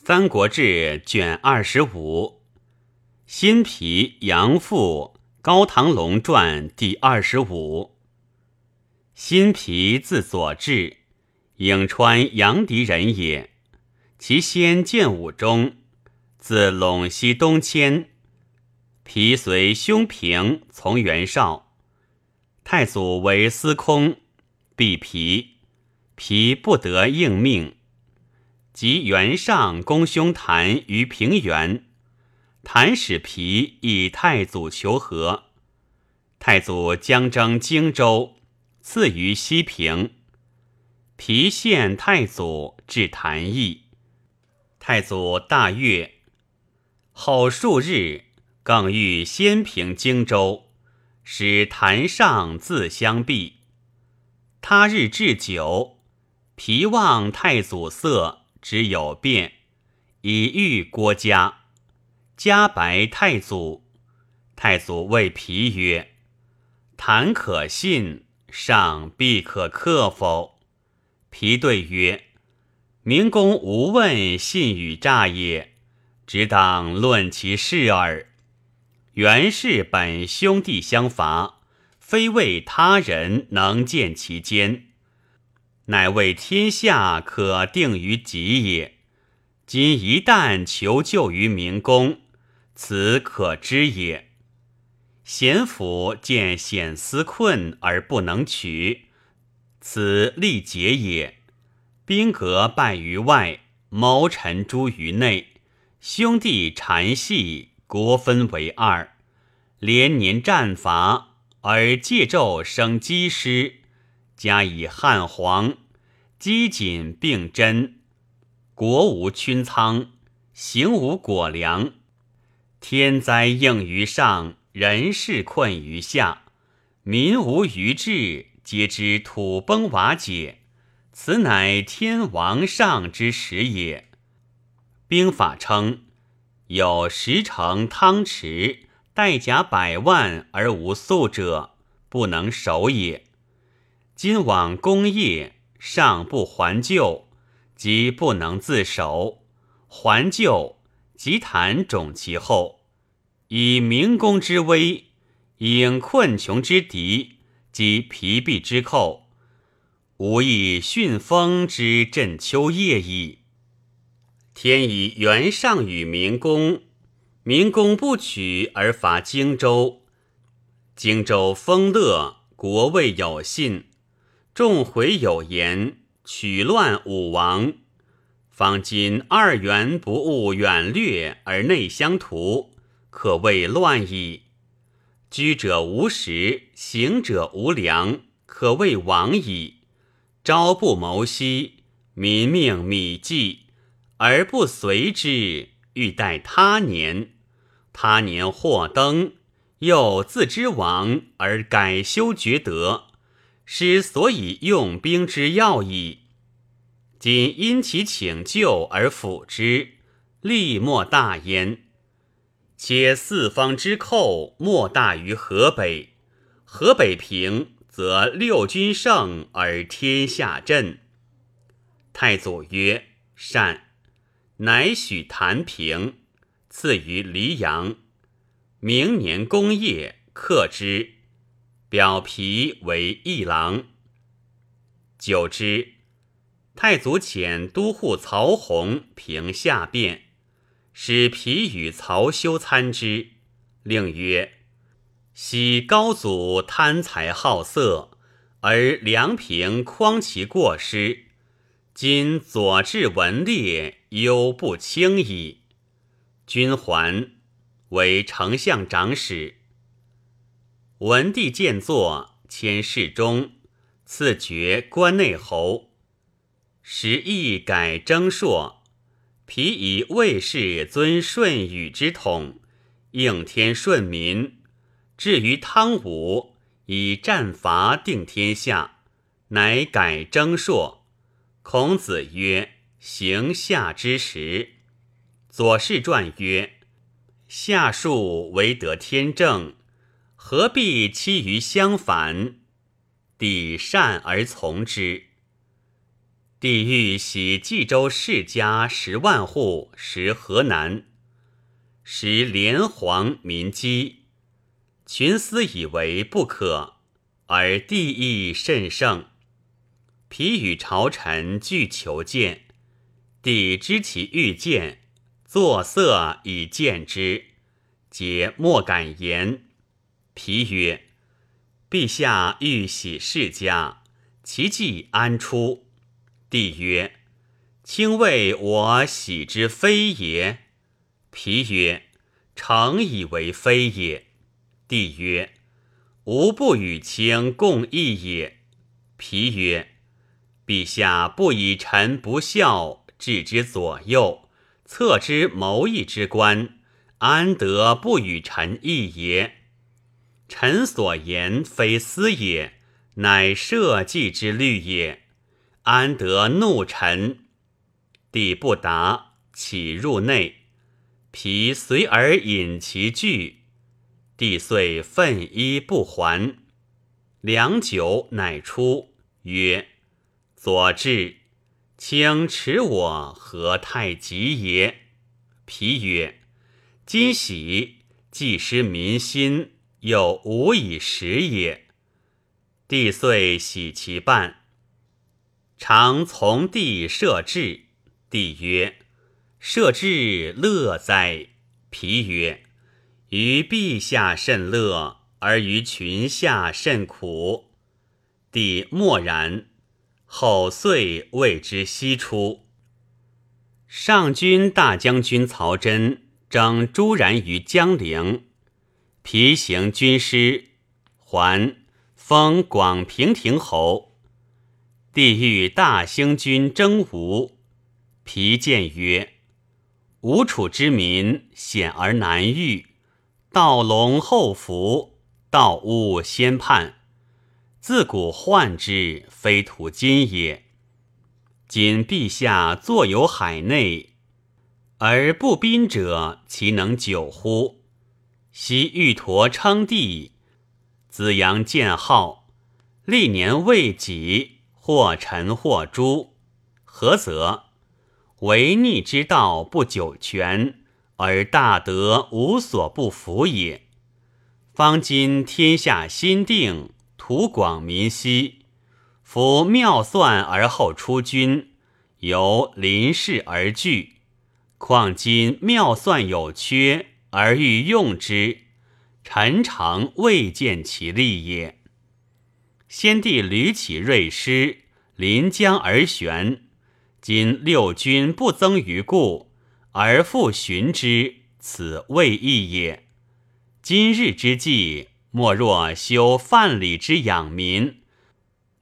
三国志》卷二十五，新皮杨阜高唐龙传第二十五。新皮字左志，颍川阳翟人也。其先建武中，自陇西东迁。皮随兄平从袁绍，太祖为司空，避皮，皮不得应命。及袁尚公兄谭于平原，谭使皮以太祖求和。太祖将征荆州，赐于西平。皮献太祖至谭邑，太祖大悦。后数日，更欲先平荆州，使谭上自相避。他日置酒，皮望太祖色。只有变，以遇郭嘉。嘉白太祖，太祖谓皮曰：“谈可信，上必可克否？”皮对曰：“明公无问信与诈也，只当论其事耳。袁氏本兄弟相伐，非为他人能见其间。”乃为天下可定于己也。今一旦求救于明公，此可知也。贤府见险思困而不能取，此力竭也。兵革败于外，谋臣诛于内，兄弟缠系，国分为二，连年战伐，而借纣生积师。加以汉皇，积谨并真，国无勋仓，行无果粮，天灾应于上，人事困于下，民无余志，皆知土崩瓦解，此乃天王上之时也。兵法称：有十乘汤池，带甲百万而无粟者，不能守也。今往功业，尚不还旧，即不能自守；还旧，即谈种其后。以明公之威，应困穷之敌，及疲弊之寇，无以训风之振秋叶矣。天以袁尚与明公，明公不取而伐荆州，荆州丰乐，国未有信。众回有言，取乱武王。方今二元不务远略而内相图，可谓乱矣。居者无食，行者无粮，可谓亡矣。朝不谋夕，民命米计，而不随之，欲待他年。他年或登，又自知亡而改修厥德。师所以用兵之要矣。今因其请救而辅之，利莫大焉。且四方之寇莫大于河北，河北平，则六军胜而天下振。太祖曰：“善。”乃许谭平，赐于黎阳。明年功业，克之。表皮为一郎。久之，太祖遣都护曹洪平下变，使皮与曹休参之，令曰：“昔高祖贪财好色，而梁平匡其过失；今左治文烈，忧不轻矣。”君还，为丞相长史。文帝见作，迁侍中，赐爵关内侯。时亦改征朔，皮以魏氏尊舜禹之统，应天顺民。至于汤武，以战伐定天下，乃改征朔。孔子曰：“行夏之时。”左氏传曰：“夏数为得天正。”何必期于相反？帝善而从之。帝欲徙冀州世家十万户，食河南，时连黄民饥，群思以为不可，而帝意甚盛。疲与朝臣俱求见，帝知其欲见，作色以见之，皆莫敢言。皮曰：“陛下欲喜世家，其计安出？”帝曰：“卿谓我喜之非也。”皮曰：“诚以为非也。”帝曰：“吾不与卿共议也。”皮曰。陛下不以臣不孝置之左右，策之谋议之官，安得不与臣议也？臣所言非私也，乃社稷之虑也，安得怒臣？帝不答，起入内，疲随而引其具，帝遂奋衣不还。良久，乃出，曰。左至，请持我何太急也？皮曰：“今喜，既失民心，又无以食也。”帝遂喜其半。常从帝设置。帝曰：“设置乐哉？”皮曰：“于陛下甚乐，而于群下甚苦。”帝默然。后遂为之西出。上军大将军曹真征朱然于江陵，皮行军师，还封广平亭侯。帝欲大兴军征吴，皮谏曰：“吴楚之民险而难御，道龙后伏，道乌先叛。”自古患之，非土今也。今陛下坐游海内，而不宾者，其能久乎？昔玉陀称帝，子阳建号，历年未己，或臣或诛。何则？违逆之道不久全，而大德无所不服也。方今天下心定。图广民稀，夫妙算而后出军，由临事而惧。况今妙算有缺，而欲用之，臣常未见其利也。先帝屡起锐师，临江而悬，今六军不增于故，而复寻之，此未易也。今日之计。莫若修范蠡之养民，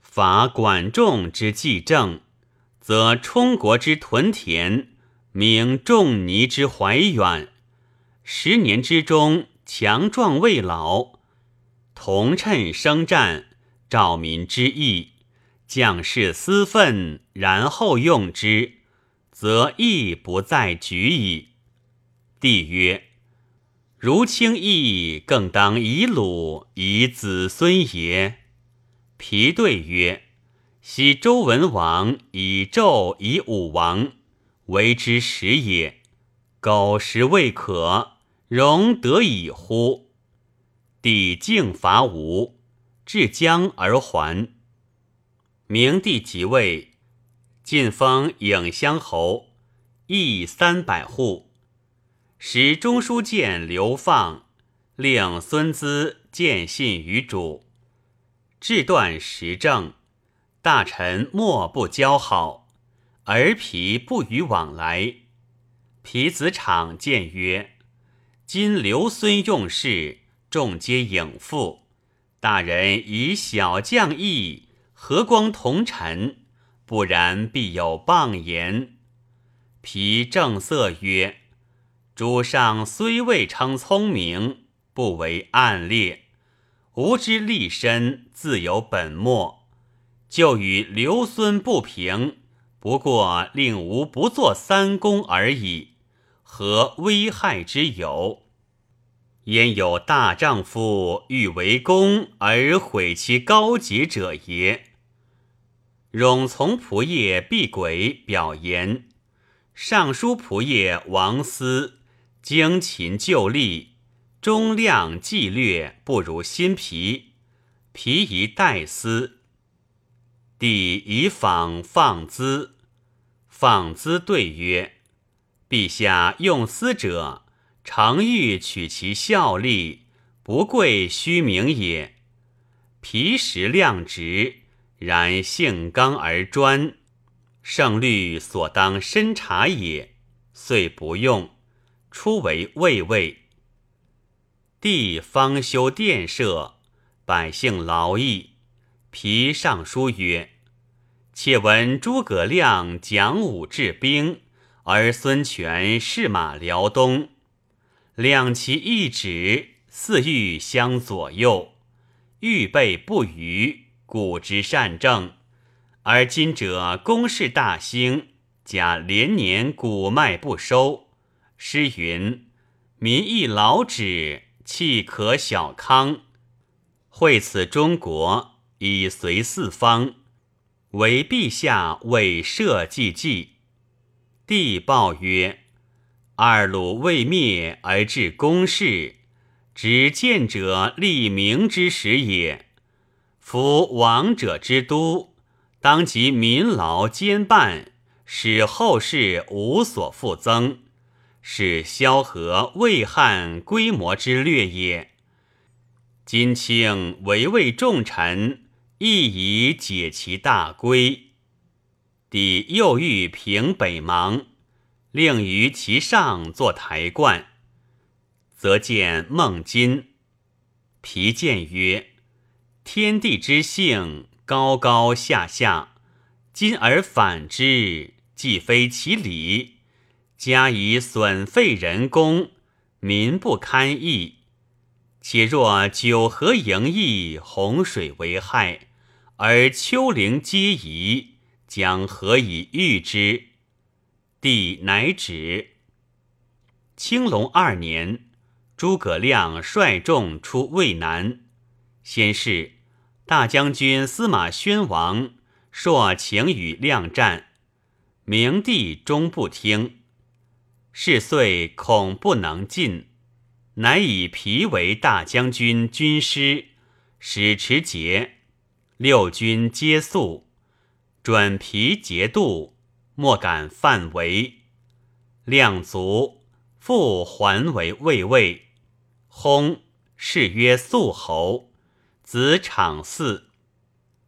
伐管仲之济政，则充国之屯田，明仲尼之怀远。十年之中，强壮未老，同趁生战，兆民之义，将士私愤，然后用之，则义不在举矣。帝曰。如卿意，更当以鲁以子孙也。皮对曰：“昔周文王以纣以武王，为之始也。苟食未可，容得以乎？”帝敬伐吴，至江而还。明帝即位，晋封颍乡侯，邑三百户。使中书监流放，令孙资见信于主，志断时政，大臣莫不交好，而皮不与往来。皮子场见曰：“今刘孙用事，众皆应付，大人以小将义，和光同尘？不然，必有谤言。”皮正色曰。主上虽未称聪明，不为暗劣，吾之立身自有本末，就与刘孙不平，不过令吾不做三公而已，何危害之有？焉有大丈夫欲为公而毁其高洁者也？冗从仆射毕轨表言，尚书仆业王思精勤就吏，忠亮纪略不如新皮，皮宜代思。帝以访放资，放资对曰：“陛下用私者，常欲取其效力，不贵虚名也。皮实量直，然性刚而专，圣律所当深察也，遂不用。”初为卫尉，帝方修殿舍，百姓劳役。皮上书曰：“且闻诸葛亮讲武治兵，而孙权士马辽东，两其一指，四欲相左右，预备不虞，古之善政。而今者攻势大兴，假连年谷麦不收。”诗云：“民亦劳止，气可小康。惠此中国，以随四方。为陛下为社稷计。”帝报曰：“二鲁未灭而至公室，执见者立明之时也。夫王者之都，当及民劳兼办，使后世无所复增。”是萧何、魏汉规模之略也。今卿围魏重臣，亦以解其大规。帝又欲平北邙，令于其上作台观，则见孟津。皮谏曰：“天地之性，高高下下，今而反之，既非其理。”加以损废人工，民不堪役。且若九河盈溢，洪水为害，而丘陵皆夷，将何以御之？帝乃止。青龙二年，诸葛亮率众出渭南，先是大将军司马宣王朔请与亮战，明帝终不听。是岁恐不能进，乃以皮为大将军军师，使持节，六军皆肃，转皮节度，莫敢犯违。量足，复还为卫尉。薨，谥曰肃侯，子长嗣。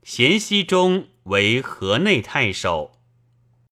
咸熙中为河内太守。